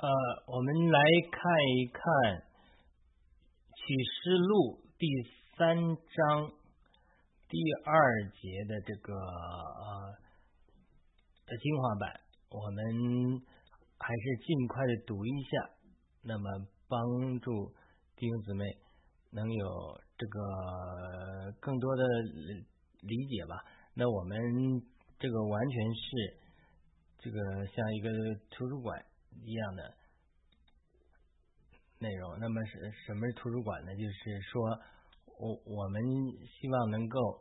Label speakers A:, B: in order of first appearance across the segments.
A: 呃，我们来看一看《启示录》第三章第二节的这个呃的精华版，我们还是尽快的读一下，那么帮助弟兄姊妹能有这个更多的理解吧。那我们这个完全是。这个像一个图书馆一样的内容，那么是什么是图书馆呢？就是说我我们希望能够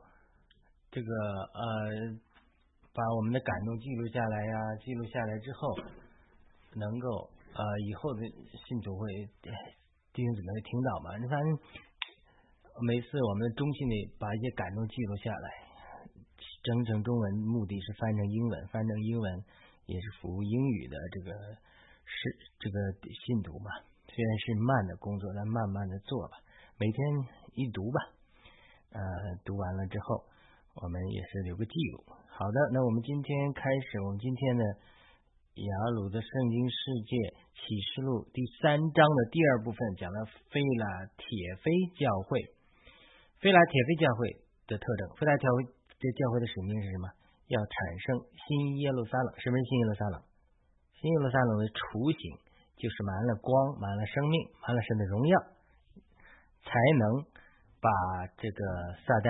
A: 这个呃把我们的感动记录下来呀，记录下来之后，能够呃以后的信徒会弟兄姊妹听到嘛？你看每次我们衷心的把一些感动记录下来，整成中文，目的是翻成英文，翻成英文。也是服务英语的这个是这个信徒吧，虽然是慢的工作，但慢慢的做吧，每天一读吧，呃，读完了之后，我们也是留个记录。好的，那我们今天开始，我们今天的雅鲁的圣经世界启示录第三章的第二部分，讲了菲拉铁菲教会，菲拉铁菲教会的特征，菲拉教会这教会的使命是什么？要产生新耶路撒冷，什么是新耶路撒冷？新耶路撒冷的雏形就是满了光，满了生命，满了神的荣耀，才能把这个撒旦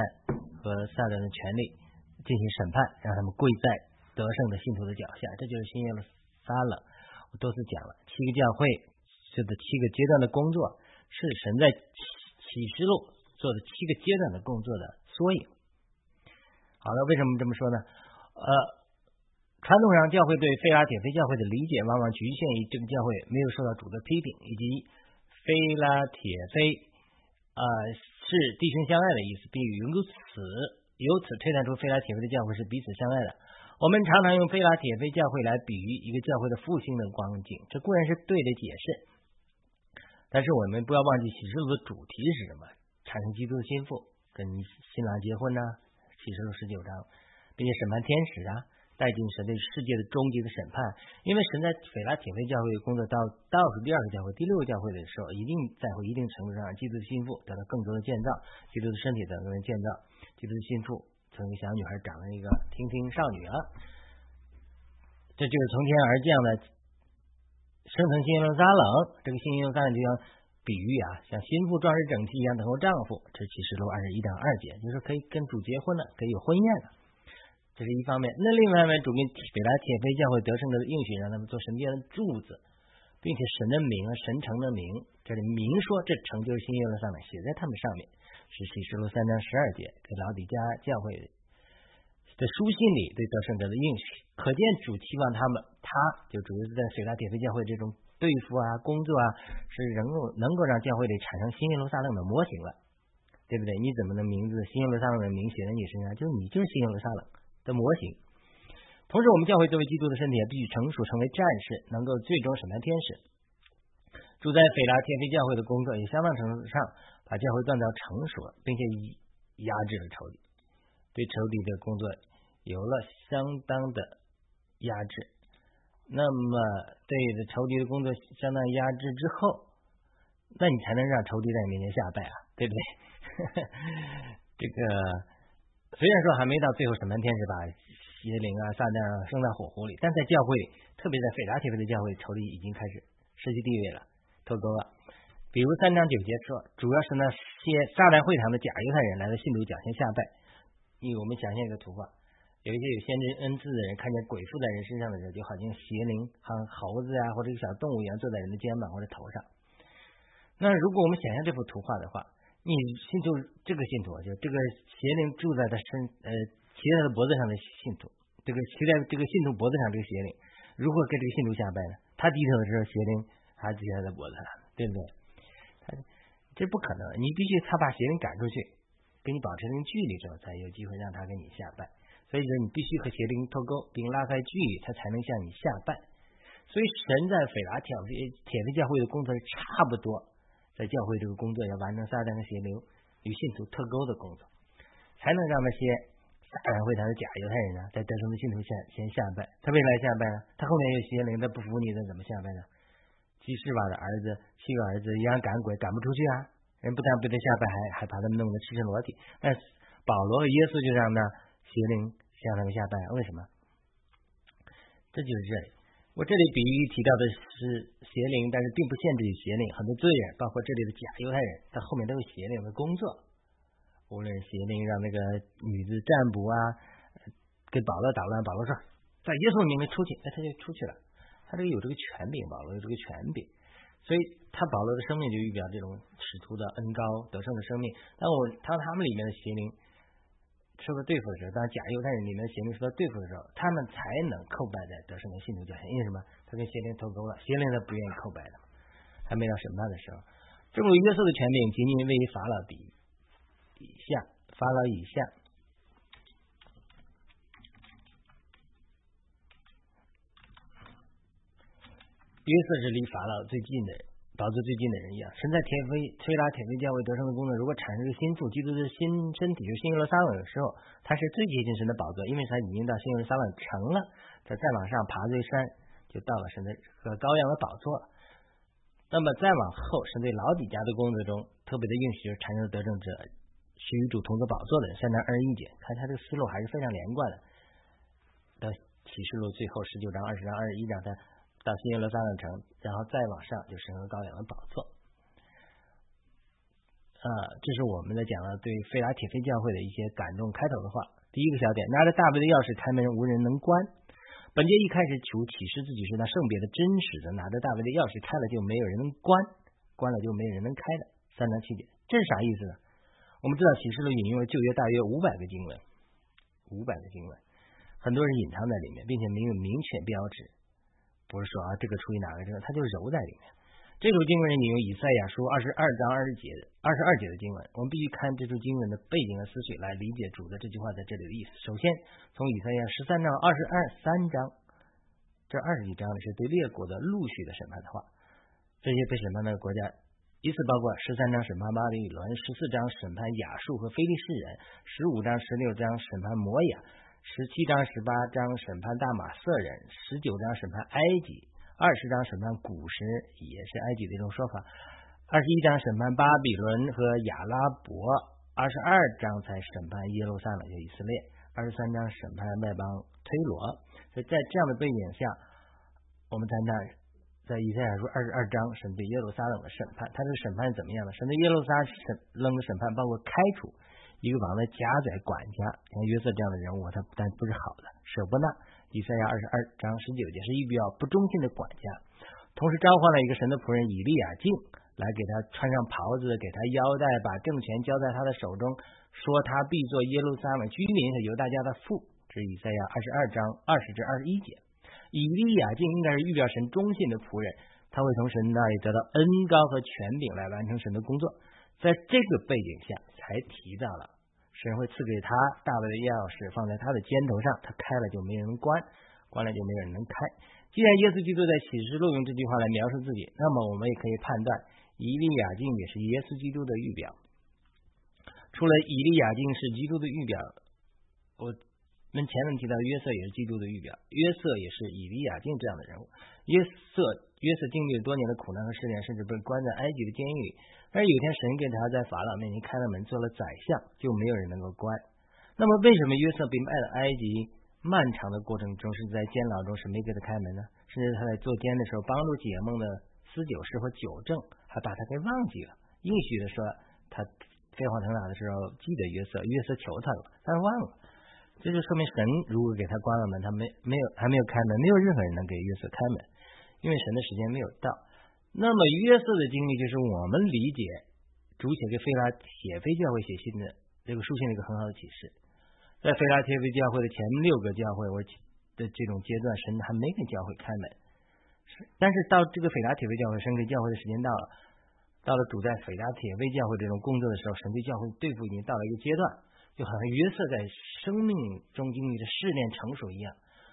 A: 和撒旦的权利进行审判，让他们跪在得胜的信徒的脚下。这就是新耶路撒冷。我多次讲了，七个教会是的七个阶段的工作，是神在启示录做的七个阶段的工作的缩影。好了，为什么这么说呢？呃，传统上教会对菲拉铁菲教会的理解，往往局限于这个教会没有受到主的批评，以及菲拉铁菲啊是弟兄相爱的意思，并由此由此推断出菲拉铁菲的教会是彼此相爱的。我们常常用菲拉铁菲教会来比喻一个教会的复兴的光景，这固然是对的解释，但是我们不要忘记启示录的主题是什么：产生基督的心腹，跟新郎结婚呢？启示录十九章。并且审判天使啊，带进神对世界的终极的审判。因为神在斐拉铁菲教会工作到倒数第二个教会、第六个教会的时候，一定在乎一定程度上，基督的心腹得到更多的建造，基督的身体得到更多建造，基督的心腹从一个小女孩长了一个听听少女啊。这就是从天而降的生成新耶路撒冷。这个新耶路撒冷就像比喻啊，像心腹壮士整齐一样等候丈夫。这启示录二十一章二节，就是可以跟主结婚的，可以有婚宴的。这是一方面，那另外一方面，主跟北拉铁非教会得胜的应许，让他们做神殿的柱子，并且神的名、神城的名，这里明说这城就是新耶路撒冷写在他们上面，是启示录三章十二节给老底家教会的书信里对得胜者的应许，可见主期望他们，他就主要是在北拉铁非教会这种对付啊、工作啊，是能够能够让教会里产生新耶路撒冷的模型了，对不对？你怎么能名字新耶路撒冷的名写在你身上？就你就是新耶路撒冷。的模型。同时，我们教会作为基督的身体，也必须成熟，成为战士，能够最终审判天使。住在斐拉天非教会的工作，也相当程度上把教会锻造成熟，并且压制了仇敌，对仇敌的工作有了相当的压制。那么，对仇敌的工作相当压制之后，那你才能让仇敌在你面前下拜啊，对不对？这个。虽然说还没到最后审判天使把邪灵啊、撒旦啊扔在火湖里，但在教会，特别在斐达铁菲的教会，仇敌已经开始失去地位了，脱钩了。比如三章九节说，主要是那些撒旦会堂的假犹太人来到信徒脚前下拜。因为我们想象一个图画，有一些有先知恩赐的人，看见鬼附在人身上的时候，就好像邪灵，像猴子啊或者一个小动物一样坐在人的肩膀或者头上。那如果我们想象这幅图画的话，你信徒这个信徒就这个邪灵住在他身呃骑在他脖子上的信徒，这个骑在这个信徒脖子上这个邪灵，如何跟这个信徒下拜呢？他低头的时候，邪灵还骑在他脖子上，对不对？他这不可能，你必须他把邪灵赶出去，跟你保持一定距离之后，才有机会让他跟你下拜。所以说，你必须和邪灵脱钩，并拉开距离，他才能向你下拜。所以神在斐拉铁铁的教会的工作是差不多。在教会这个工作要完成撒旦和邪灵与信徒特勾的工作，才能让那些撒旦会堂的假犹太人呢，在得胜的信徒下先下拜。他为来下拜呢？他后面有邪灵，他不服你，他怎么下拜呢？西施瓦的儿子七个儿子一样赶鬼赶不出去啊，人不但不得下拜，还还把他们弄得赤身裸体。但保罗和耶稣就让那邪灵向他们下拜，为什么？这就是这里，我这里比喻提到的是邪灵，但是并不限制于邪灵，很多罪人，包括这里的假犹太人，他后面都有邪灵的工作。无论邪灵让那个女子占卜啊，给保罗捣乱，保罗说在耶稣名里出去，哎，他就出去了。他这个有这个权柄，保罗有这个权柄，所以他保罗的生命就预表这种使徒的恩高得胜的生命。但我他他们里面的邪灵受到对付的时候，当假犹太人里面的邪灵受到对付的时候，他们才能叩拜在得胜的信徒脚下。因为什么？他跟邪灵脱钩了，邪灵他不愿意叩拜的。还没到审判的时候，正如约瑟的权柄仅仅位于法老比。以下法老以下，约瑟是离法老最近的，宝座最近的人一样。神在铁飞推拉铁非教会得胜的工作，如果产生一个心腹，基督的新身体就新耶路撒冷的时候，他是最接近神的宝座，因为他已经到新耶路撒冷城了。他再往上爬这山，就到了神的和羔羊的宝座。那么再往后，神对老底家的工作中特别的应许，就是产生得胜者。是与主同个宝座的人，三章二十一节，看他这个思路还是非常连贯的。到启示录最后十九章、二十章、二十一章，他到新耶路撒冷城，然后再往上就神和羔羊的宝座。啊，这是我们在讲了对费拉铁菲教会的一些感动开头的话。第一个小点，拿着大卫的钥匙开门，无人能关。本节一开始求启示自己是那圣别的真实的，拿着大卫的钥匙开了就没有人能关，关了就没有人能开的。三章七节，这是啥意思呢？我们知道启示录引用了旧约大约五百个经文，五百个经文，很多人隐藏在里面，并且没有明确标志，不是说啊这个出于哪个这个，它就揉在里面。这组经文引用以赛亚书二十二章二十节二十二节的经文，我们必须看这组经文的背景和思绪来理解主的这句话在这里的意思。首先，从以赛亚十三章二十二三章这二十几章呢，是对列国的陆续的审判的话，这些被审判的国家。依次包括十三章审判巴比伦，十四章审判亚述和非利士人，十五章、十六章审判摩亚，十七章、十八章审判大马色人，十九章审判埃及，二十章审判古时也是埃及的一种说法，二十一章审判巴比伦和亚拉伯，二十二章才审判耶路撒冷就以色列，二十三章审判外邦推罗。所以在这样的背景下，我们谈谈。在以赛亚书二十二章，审对耶路撒冷的审判，他这个审判怎么样的？神对耶路撒冷的审判包括开除一个王的家宰管家，像约瑟这样的人物，他不但不是好的，舍不纳。以赛亚二十二章十九节是预表不忠心的管家，同时召唤了一个神的仆人以利亚敬来给他穿上袍子，给他腰带，把政权交在他的手中，说他必做耶路撒冷居民和犹大家的父。这是以赛亚二十二章二十至二十一节。以利亚敬应该是预表神忠信的仆人，他会从神那里得到恩高和权柄来完成神的工作。在这个背景下，才提到了神会赐给他大卫的钥匙放在他的肩头上，他开了就没人关，关了就没人能开。既然耶稣基督在启示录用这句话来描述自己，那么我们也可以判断以利亚敬也是耶稣基督的预表。除了以利亚敬是基督的预表，我。们前面提到约瑟也是基督的预表，约瑟也是以利亚敬这样的人物。约瑟约瑟经历了多年的苦难和试炼，甚至被关在埃及的监狱里。但是有一天神给他在法老面前开了门，做了宰相，就没有人能够关。那么为什么约瑟被卖到埃及？漫长的过程中是在监牢中，是没给他开门呢？甚至他在坐监的时候帮助解梦的司酒师和酒政，还把他给忘记了。应许的说他飞黄腾达的时候记得约瑟，约瑟求他了，但是忘了。这就说明神如果给他关了门，他没没有还没有开门，没有任何人能给约瑟开门，因为神的时间没有到。那么约瑟的经历就是我们理解主写给菲拉铁非教会写信的这个书信的一个很好的启示。在菲拉铁非教会的前六个教会，我的这种阶段，神还没给教会开门。但是到这个菲拉铁非教会，神给教会的时间到了，到了主在菲拉铁非教会这种工作的时候，神对教会对付已经到了一个阶段。就好像约瑟在生命中经历的试炼成熟一样，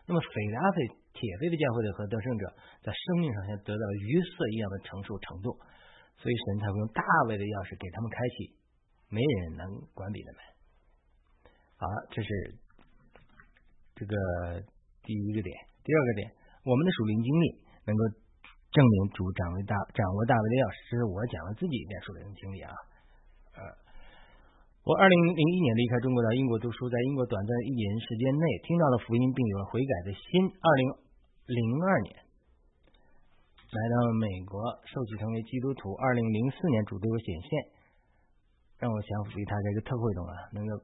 A: 那么斐拉斐铁非的教会的和得胜者在生命上像得到了约瑟一样的成熟程度，所以神才会用大卫的钥匙给他们开启，没人能关闭的门。好，这是这个第一个点，第二个点，我们的属灵经历能够证明主掌握大掌握大卫的钥匙。这是我讲了自己一点属灵的经历啊。呃，我二零零一年离开中国到英国读书，在英国短暂的一年时间内听到了福音，并有了悔改的心。二零零二年来到美国受洗成为基督徒。二零零四年主对我显现，让我降服于他这个特会中啊，能够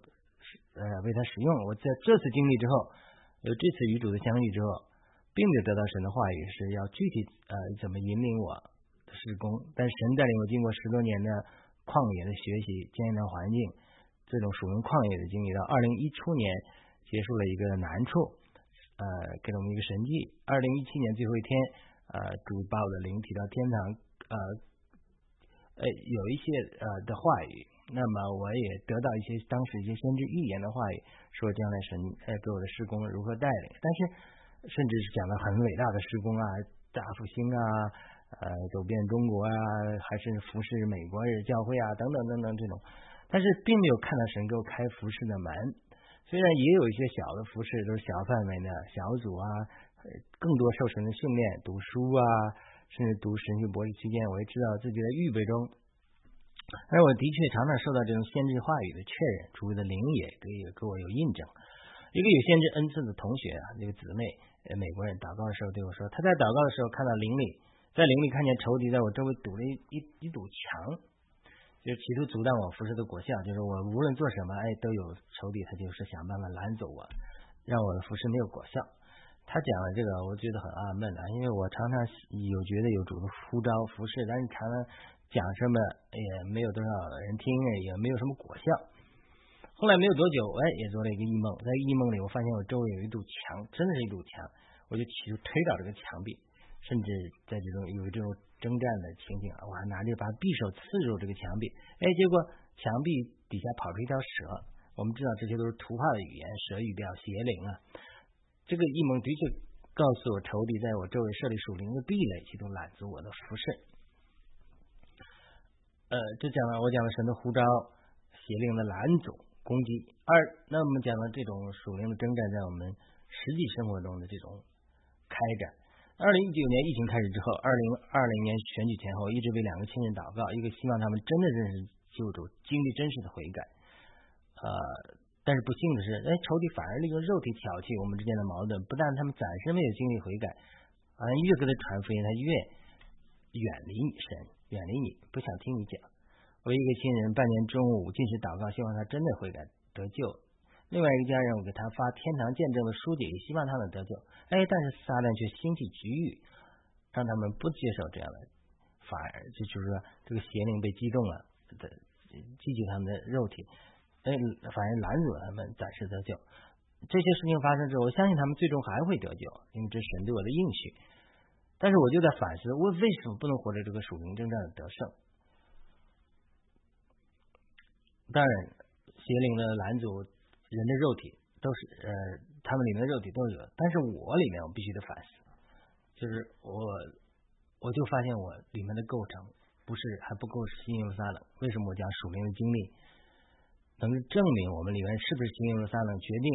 A: 呃为他使用。我在这次经历之后，有这次与主的相遇之后。并没有得到神的话语，是要具体呃怎么引领我的施工。但神带领我经过十多年的旷野的学习、艰难环境，这种属于旷野的经历，到二零一七年结束了一个难处，呃，给了我们一个神迹。二零一七年最后一天，呃，主把我的灵提到天堂，呃，呃，有一些呃的话语，那么我也得到一些当时一些先知预言的话语，说将来神呃给我的施工如何带领，但是。甚至是讲的很伟大的施工啊，大复兴啊，呃，走遍中国啊，还是服侍美国人教会啊，等等等等这种，但是并没有看到神给我开服侍的门。虽然也有一些小的服侍，都是小范围的小组啊，更多受神的训练，读书啊，甚至读神学博士期间，我也知道自己在预备中。而我的确常常受到这种限制话语的确认，主的灵也给给我有印证。一个有限制恩赐的同学啊，那个姊妹。美国人祷告的时候对我说，他在祷告的时候看到灵里，在灵里看见仇敌在我周围堵了一一一堵墙，就企图阻挡我服侍的果效，就是我无论做什么，哎，都有仇敌，他就是想办法拦走我，让我的服侍没有果效。他讲了这个，我觉得很纳闷啊，因为我常常有觉得有主的呼召服侍，但是常常讲什么也没有多少人听，也没有什么果效。后来没有多久，哎，也做了一个异梦。在异梦里，我发现我周围有一堵墙，真的是一堵墙。我就企图推倒这个墙壁，甚至在这种有这种征战的情景，我还拿着把匕首刺入这个墙壁。哎，结果墙壁底下跑出一条蛇。我们知道这些都是图画的语言，蛇语调、邪灵啊。这个异梦的确告诉我，仇敌在我周围设立属灵的壁垒，企图拦阻我的服饰。呃，这讲了我讲了神的呼召，邪灵的拦阻。攻击二，那我们讲了这种属灵的征战，在我们实际生活中的这种开展。二零一九年疫情开始之后，二零二零年选举前后，一直为两个亲人祷告，一个希望他们真的认识救主，经历真实的悔改。呃，但是不幸的是，哎，仇敌反而利用肉体挑起我们之间的矛盾，不但他们暂时没有经历悔改，好像越给他传福音，他越远离你神，远离你，不想听你讲。我一个亲人半年中午进行祷告，希望他真的悔改得救。另外一家人，我给他发天堂见证的书籍，也希望他能得救。哎，但是撒旦却兴起局域，让他们不接受这样的，反而就就是说，这个邪灵被击中了的，击击他们的肉体，哎，反而拦阻他们暂时得救。这些事情发生之后，我相信他们最终还会得救，因为这是神对我的应许。但是我就在反思，我为什么不能活着这个属灵征战的得胜？当然，邪灵的拦阻人的肉体都是呃，他们里面的肉体都有，但是我里面我必须得反思，就是我我就发现我里面的构成不是还不够新耶路撒冷。为什么我讲属灵的经历能证明我们里面是不是新耶路撒冷？决定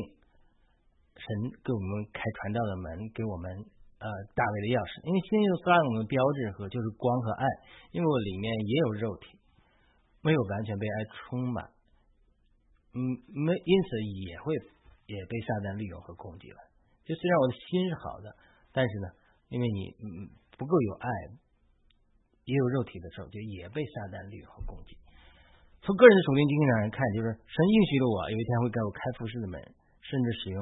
A: 神给我们开传道的门，给我们呃大卫的钥匙。因为新耶路撒冷的标志和就是光和爱，因为我里面也有肉体。没有完全被爱充满，嗯，没因此也会也被撒旦利用和攻击了。就虽然我的心是好的，但是呢，因为你嗯不够有爱，也有肉体的时候，就也被撒旦利用和攻击。从个人的属灵经验上来看，就是神应许了我有一天会给我开服饰的门，甚至使用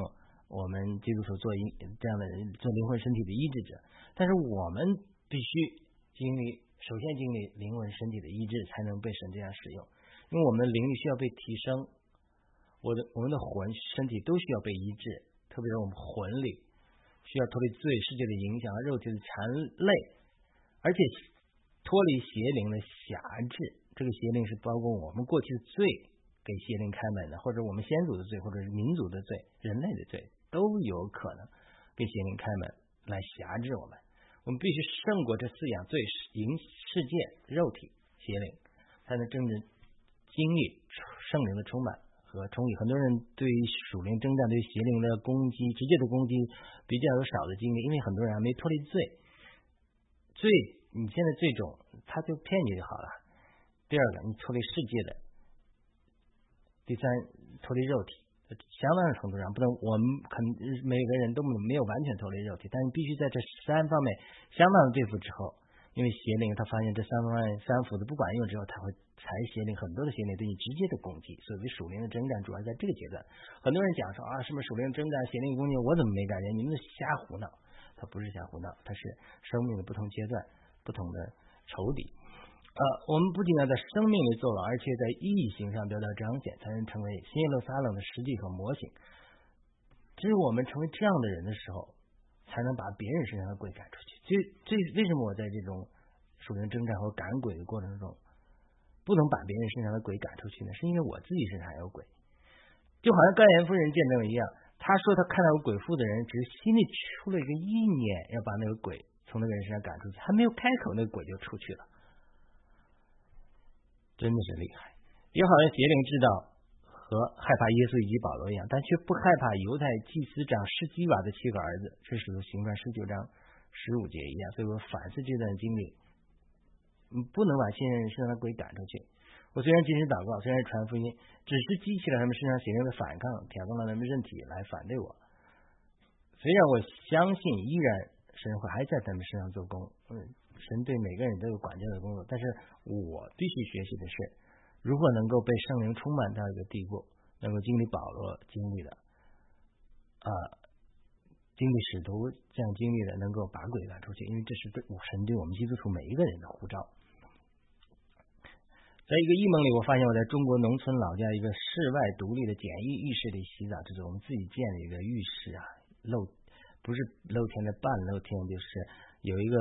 A: 我们基督徒做一这样的人做灵魂身体的医治者。但是我们必须经历。首先经历灵魂身体的医治，才能被神这样使用。因为我们的灵力需要被提升，我的我们的魂身体都需要被医治，特别是我们魂里需要脱离罪世界的影响和肉体的残累，而且脱离邪灵的辖制。这个邪灵是包括我们过去的罪给邪灵开门的，或者我们先祖的罪，或者是民族的罪、人类的罪，都有可能给邪灵开门来辖制我们。我们必须胜过这四样最赢世界肉体邪灵，才能真正经历圣灵的充满和充裕。很多人对于属灵征战、对邪灵的攻击、直接的攻击比较有少的经历，因为很多人还没脱离罪，罪，你现在罪重，他就骗你就好了。第二个，你脱离世界的；第三，脱离肉体。相当程度上，不能我们肯每个人都没有完全脱离肉体，但是必须在这三方面相当的对付之后，因为邪灵他发现这三方面三斧子不管用之后，他会才邪灵很多的邪灵对你直接的攻击。所谓属灵的征战，主要在这个阶段。很多人讲说啊，什么属灵征战、邪灵攻击，我怎么没感觉？你们瞎胡闹！他不是瞎胡闹，他是生命的不同阶段、不同的仇敌。呃，我们不仅要在生命里做了，而且在意行上得到彰显，才能成为新耶路撒冷的实际和模型。只有我们成为这样的人的时候，才能把别人身上的鬼赶出去。这这为什么我在这种属灵征战和赶鬼的过程中，不能把别人身上的鬼赶出去呢？是因为我自己身上有鬼。就好像甘言夫人见证一样，他说他看到有鬼妇的人，只是心里出了一个意念，要把那个鬼从那个人身上赶出去，还没有开口，那个鬼就出去了。真的是厉害，也好像邪灵知道和害怕耶稣以及保罗一样，但却不害怕犹太祭司长施基瓦的七个儿子，这是行传十九章十五节一样。所以我反思这段经历，不能把现人身上的鬼赶出去。我虽然坚持祷告，虽然传福音，只是激起了他们身上邪灵的反抗，挑动了他们身体来反对我。虽然我相信依然神会还在他们身上做工，嗯。神对每个人都有管教的工作，但是我必须学习的是，如何能够被圣灵充满到一个地步，能够经历保罗经历的，啊，经历使徒这样经历的，能够把鬼赶出去，因为这是对神对我们基督徒每一个人的呼召。在一个异梦里，我发现我在中国农村老家一个室外独立的简易浴室里洗澡，这是我们自己建的一个浴室啊，露不是露天的半露天，就是有一个。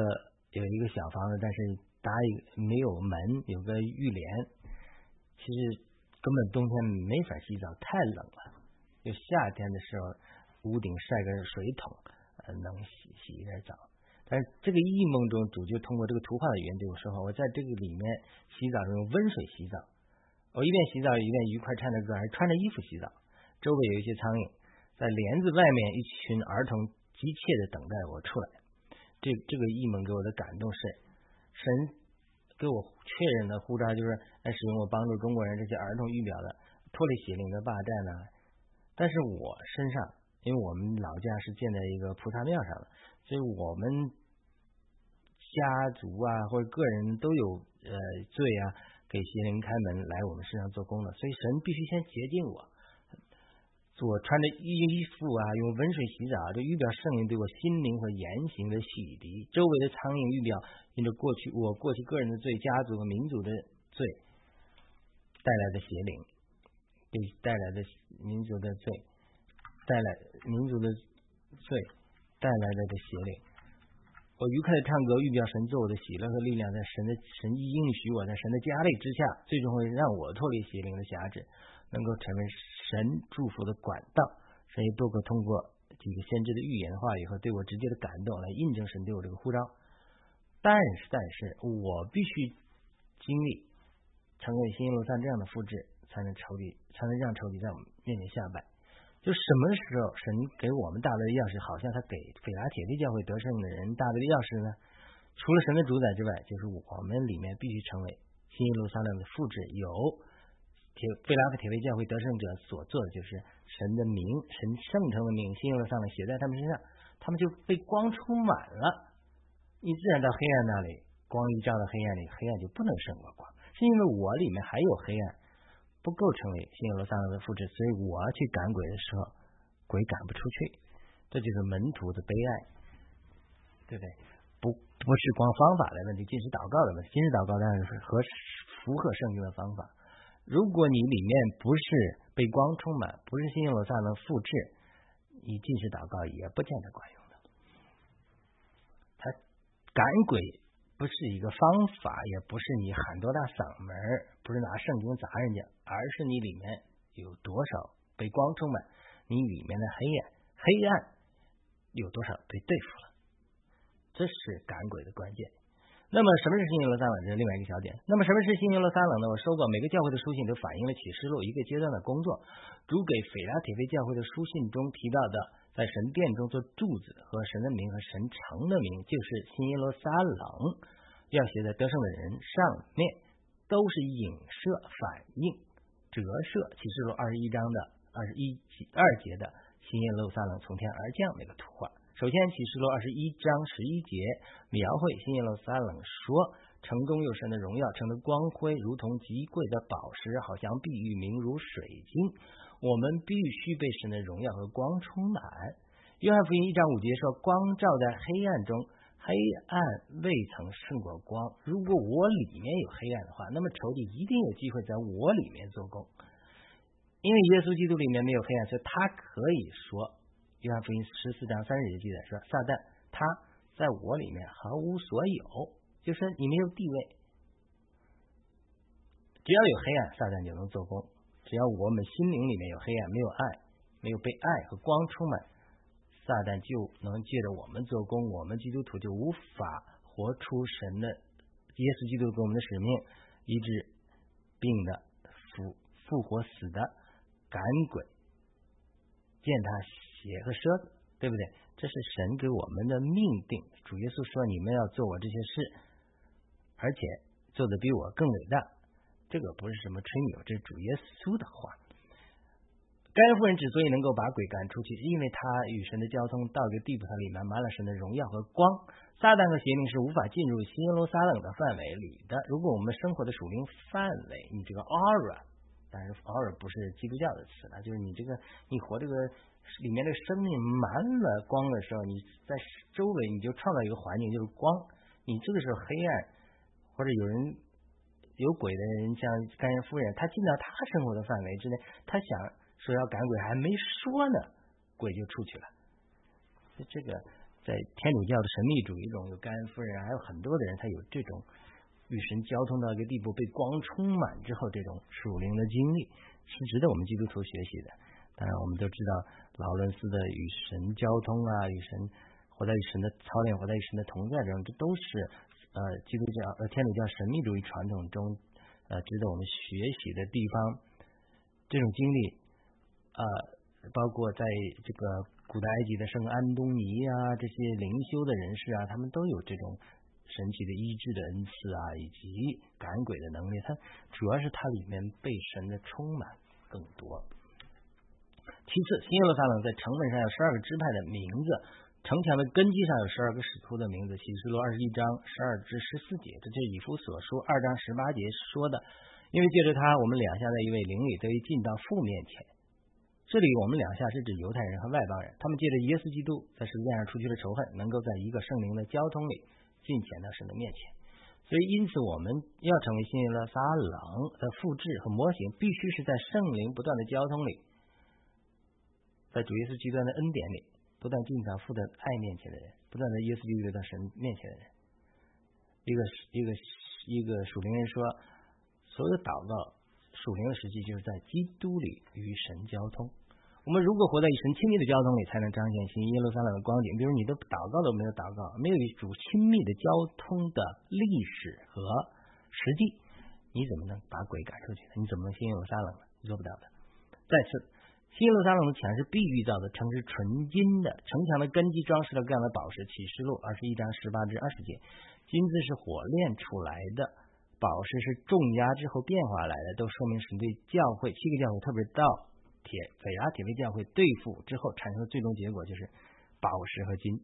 A: 有一个小房子，但是搭一个没有门，有个浴帘。其实根本冬天没法洗澡，太冷了。就夏天的时候，屋顶晒个水桶，呃，能洗洗一点澡。但这个异梦中，主就通过这个图画的语言对我说话。我在这个里面洗澡用温水洗澡，我一边洗澡一边愉快唱着歌，还穿着衣服洗澡。周围有一些苍蝇，在帘子外面，一群儿童急切的等待我出来。这这个异梦给我的感动是，神给我确认的护照，就是来使用我帮助中国人这些儿童育苗的脱离邪灵的霸占呢。但是我身上，因为我们老家是建在一个菩萨庙上的，所以我们家族啊或者个人都有呃罪啊，给邪灵开门来我们身上做工的，所以神必须先洁净我。我穿着衣衣服啊，用温水洗澡，这预表圣灵对我心灵和言行的洗涤。周围的苍蝇预表，因着过去我过去个人的罪、家族和民族的罪带来的邪灵，给带来的民族的罪，带来民族的罪带来的的邪灵。我愉快的唱歌，预表神做我的喜乐和力量，在神的神意应许我在神的加力之下，最终会让我脱离邪灵的辖制。能够成为神祝福的管道，神也多个通过几个先知的预言的话语和对我直接的感动来印证神对我这个呼召。但是，但是我必须经历成为新耶路撒这样的复制，才能仇敌，才能让仇敌在我们面前下拜。就什么时候神给我们大卫的钥匙，好像他给腓拉铁利教会得胜的人大卫的钥匙呢？除了神的主宰之外，就是我们里面必须成为新耶路撒冷的复制，有。铁菲拉克铁卫教会得胜者所做的就是神的名，神圣城的名，信用上面写在他们身上，他们就被光充满了。你自然到黑暗那里，光一照到黑暗里，黑暗就不能胜过光，是因为我里面还有黑暗，不构成为信用上的复制，所以我去赶鬼的时候，鬼赶不出去，这就是门徒的悲哀，对不对？不不是光方法的问题，尽是祷告的问题，尽是祷告当然是合符合圣经的方法。如果你里面不是被光充满，不是信用罗萨能复制，你尽是祷告也不见得管用的。他赶鬼不是一个方法，也不是你喊多大嗓门，不是拿圣经砸人家，而是你里面有多少被光充满，你里面的黑暗黑暗有多少被对付了，这是赶鬼的关键。那么什么是新耶路撒冷？这是另外一个小点。那么什么是新耶路撒冷呢？我说过，每个教会的书信都反映了启示录一个阶段的工作。主给斐拉铁菲教会的书信中提到的在神殿中做柱子和神的名和神城的名，就是新耶路撒冷，要写在得胜的人上面，都是影射反映折射启示录二十一章的二十一节二节的新耶路撒冷从天而降那个图画。首先，启示录二十一章十一节描绘新耶路撒冷说。城中有神的荣耀，城的光辉如同极贵的宝石，好像碧玉，明如水晶。我们必须被神的荣耀和光充满。约翰福音一章五节说：“光照在黑暗中，黑暗未曾胜过光。如果我里面有黑暗的话，那么仇敌一定有机会在我里面做工。因为耶稣基督里面没有黑暗，所以他可以说，约翰福音十四章三十节记载说，撒旦他在我里面毫无所有。”就是你没有地位，只要有黑暗，撒旦就能做工；只要我们心灵里面有黑暗，没有爱，没有被爱和光充满，撒旦就能借着我们做工。我们基督徒就无法活出神的耶稣基督给我们的使命，医治病的、复复活死的、赶鬼、践踏血和蛇，对不对？这是神给我们的命定。主耶稣说：“你们要做我这些事。”而且做的比我更伟大，这个不是什么吹牛，这是主耶稣的话。该夫人之所以能够把鬼赶出去，是因为她与神的交通到一个地步，它里面满了神的荣耀和光。撒旦和邪灵是无法进入新耶路撒冷的范围里的。如果我们生活的属灵范围，你这个 aura，但是 aura 不是基督教的词了，就是你这个你活这个里面的生命满了光的时候，你在周围你就创造一个环境，就是光。你这个时候黑暗。或者有人有鬼的人，像甘夫人，他进到他生活的范围之内，他想说要赶鬼，还没说呢，鬼就出去了。这个在天主教的神秘主义中，有甘夫人，还有很多的人，他有这种与神交通到一个地步，被光充满之后，这种属灵的经历，是值得我们基督徒学习的。当然，我们都知道劳伦斯的与神交通啊，与神活在与神的操练，活在与神的同在中，这都是。呃，基督教呃天主教神秘主义传统中，呃，值得我们学习的地方，这种经历，呃，包括在这个古代埃及的圣安东尼啊，这些灵修的人士啊，他们都有这种神奇的医治的恩赐啊，以及赶鬼的能力。它主要是它里面被神的充满更多。其次，新耶路撒冷在城门上有十二个支派的名字。城墙的根基上有十二个使徒的名字，启示录二十一章十二至十四节，这就是以弗所书二章十八节说的。因为借着他，我们两下的一位灵里得以进到父面前。这里我们两下是指犹太人和外邦人，他们借着耶稣基督在十字架上除去了仇恨，能够在一个圣灵的交通里进前到神的面前。所以，因此我们要成为新耶路撒冷的复制和模型，必须是在圣灵不断的交通里，在主耶稣基督的恩典里。不断进到父的爱面前的人，不断在耶稣基督到神面前的人，一个一个一个属灵人说，所有祷告属灵的实际就是在基督里与神交通。我们如果活在与神亲密的交通里，才能彰显新耶路撒冷的光景。比如你的祷告都没有祷告，没有与主亲密的交通的历史和实际，你怎么能把鬼赶出去呢？你怎么能新耶路撒冷呢？你做不到的。再次。新耶路撒冷的墙是碧玉造的，城是纯金的，城墙的根基装饰了各样的宝石。启示录二十一章十八至二十节，金子是火炼出来的，宝石是重压之后变化来的，都说明神对教会七个教会，特别是到铁斐拉铁卫教会对付之后产生的最终结果就是宝石和金。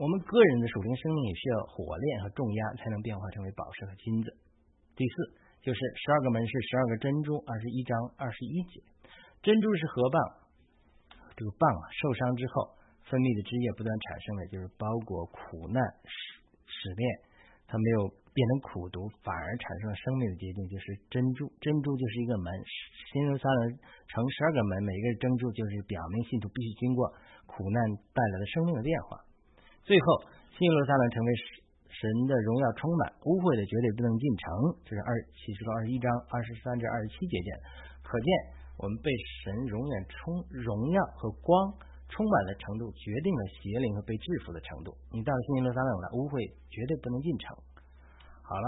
A: 我们个人的属灵生命也需要火炼和重压才能变化成为宝石和金子。第四就是十二个门是十二个珍珠，二十一章二十一节。珍珠是河蚌，这个蚌啊受伤之后分泌的汁液不断产生的，就是包裹苦难使使炼，它没有变成苦毒，反而产生了生命的结晶，就是珍珠。珍珠就是一个门，新耶路撒冷成十二个门，每一个珍珠就是表明信徒必须经过苦难带来的生命的变化。最后，新耶路撒冷成为神的荣耀充满，污秽的绝对不能进城。这是二启示录二十一章二十三至二十七节见，可见。我们被神永远充荣耀和光充满的程度，决定了邪灵和被制服的程度。你到了新耶路撒冷了，污秽绝对不能进城。好了，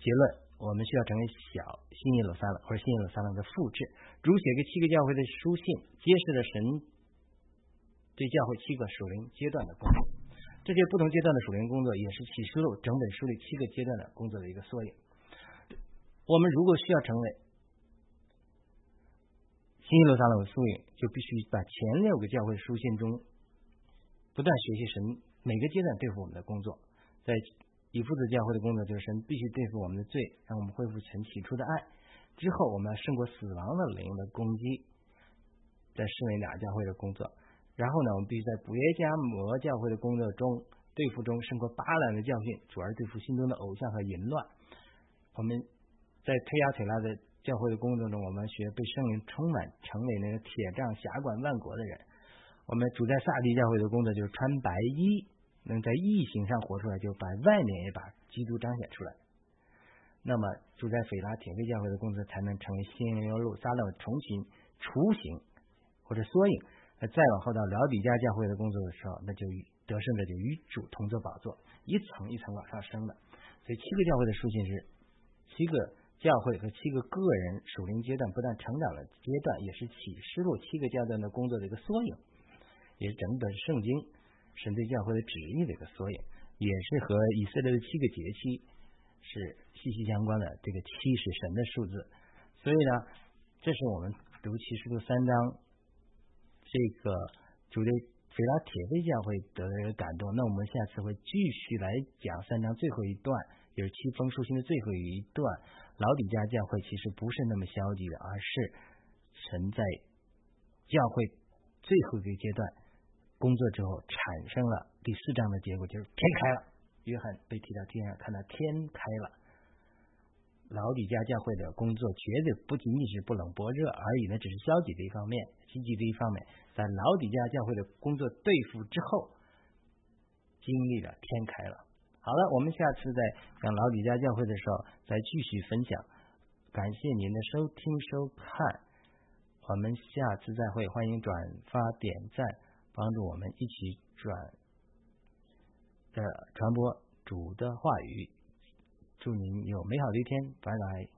A: 结论：我们需要成为小新耶路撒冷或者新耶路撒冷的复制。主写给七个教会的书信，揭示了神对教会七个属灵阶段的工作。这些不同阶段的属灵工作，也是启示录整本书里七个阶段的工作的一个缩影。我们如果需要成为新耶路撒冷的缩影，就必须把前六个教会书信中不断学习神每个阶段对付我们的工作。在以父子教会的工作，就是神必须对付我们的罪，让我们恢复神起初的爱。之后，我们要胜过死亡的灵的攻击，在世美俩教会的工作。然后呢，我们必须在补约加摩教会的工作中对付中胜过巴兰的教训，主而对付心中的偶像和淫乱。我们在推亚推拉的教会的工作中，我们学被圣灵充满，成为那个铁杖辖管万国的人。我们主在萨迪教会的工作就是穿白衣。能在异形上活出来，就把外面也把基督彰显出来。那么主在斐拉铁非教会的工作，才能成为新耶路撒冷重新雏形或者缩影。那再往后到辽底家教会的工作的时候，那就与得胜者就与主同坐宝座，一层一层往上升的。所以七个教会的书信是七个教会和七个个人属灵阶段不断成长的阶段，也是启示录七个阶段的工作的一个缩影，也是整本圣经。神对教会的旨意的一个缩影，也是和以色列的七个节期是息息相关的。这个七是神的数字，所以呢，这是我们读启示录三章，这个主对腓拉铁非教会得到感动。那我们下次会继续来讲三章最后一段，就是七封书信的最后一段。老底家教会其实不是那么消极的，而是存在教会最后一个阶段。工作之后产生了第四章的结果，就是天开了。约翰被提到天上，看到天开了。老底家教会的工作绝对不仅仅是不冷不热而已，那只是消极的一方面，积极的一方面，在老底家教会的工作对付之后，经历了天开了。好了，我们下次在讲老底家教会的时候再继续分享。感谢您的收听收看，我们下次再会，欢迎转发点赞。帮助我们一起转的传播主的话语，祝您有美好的一天，拜拜。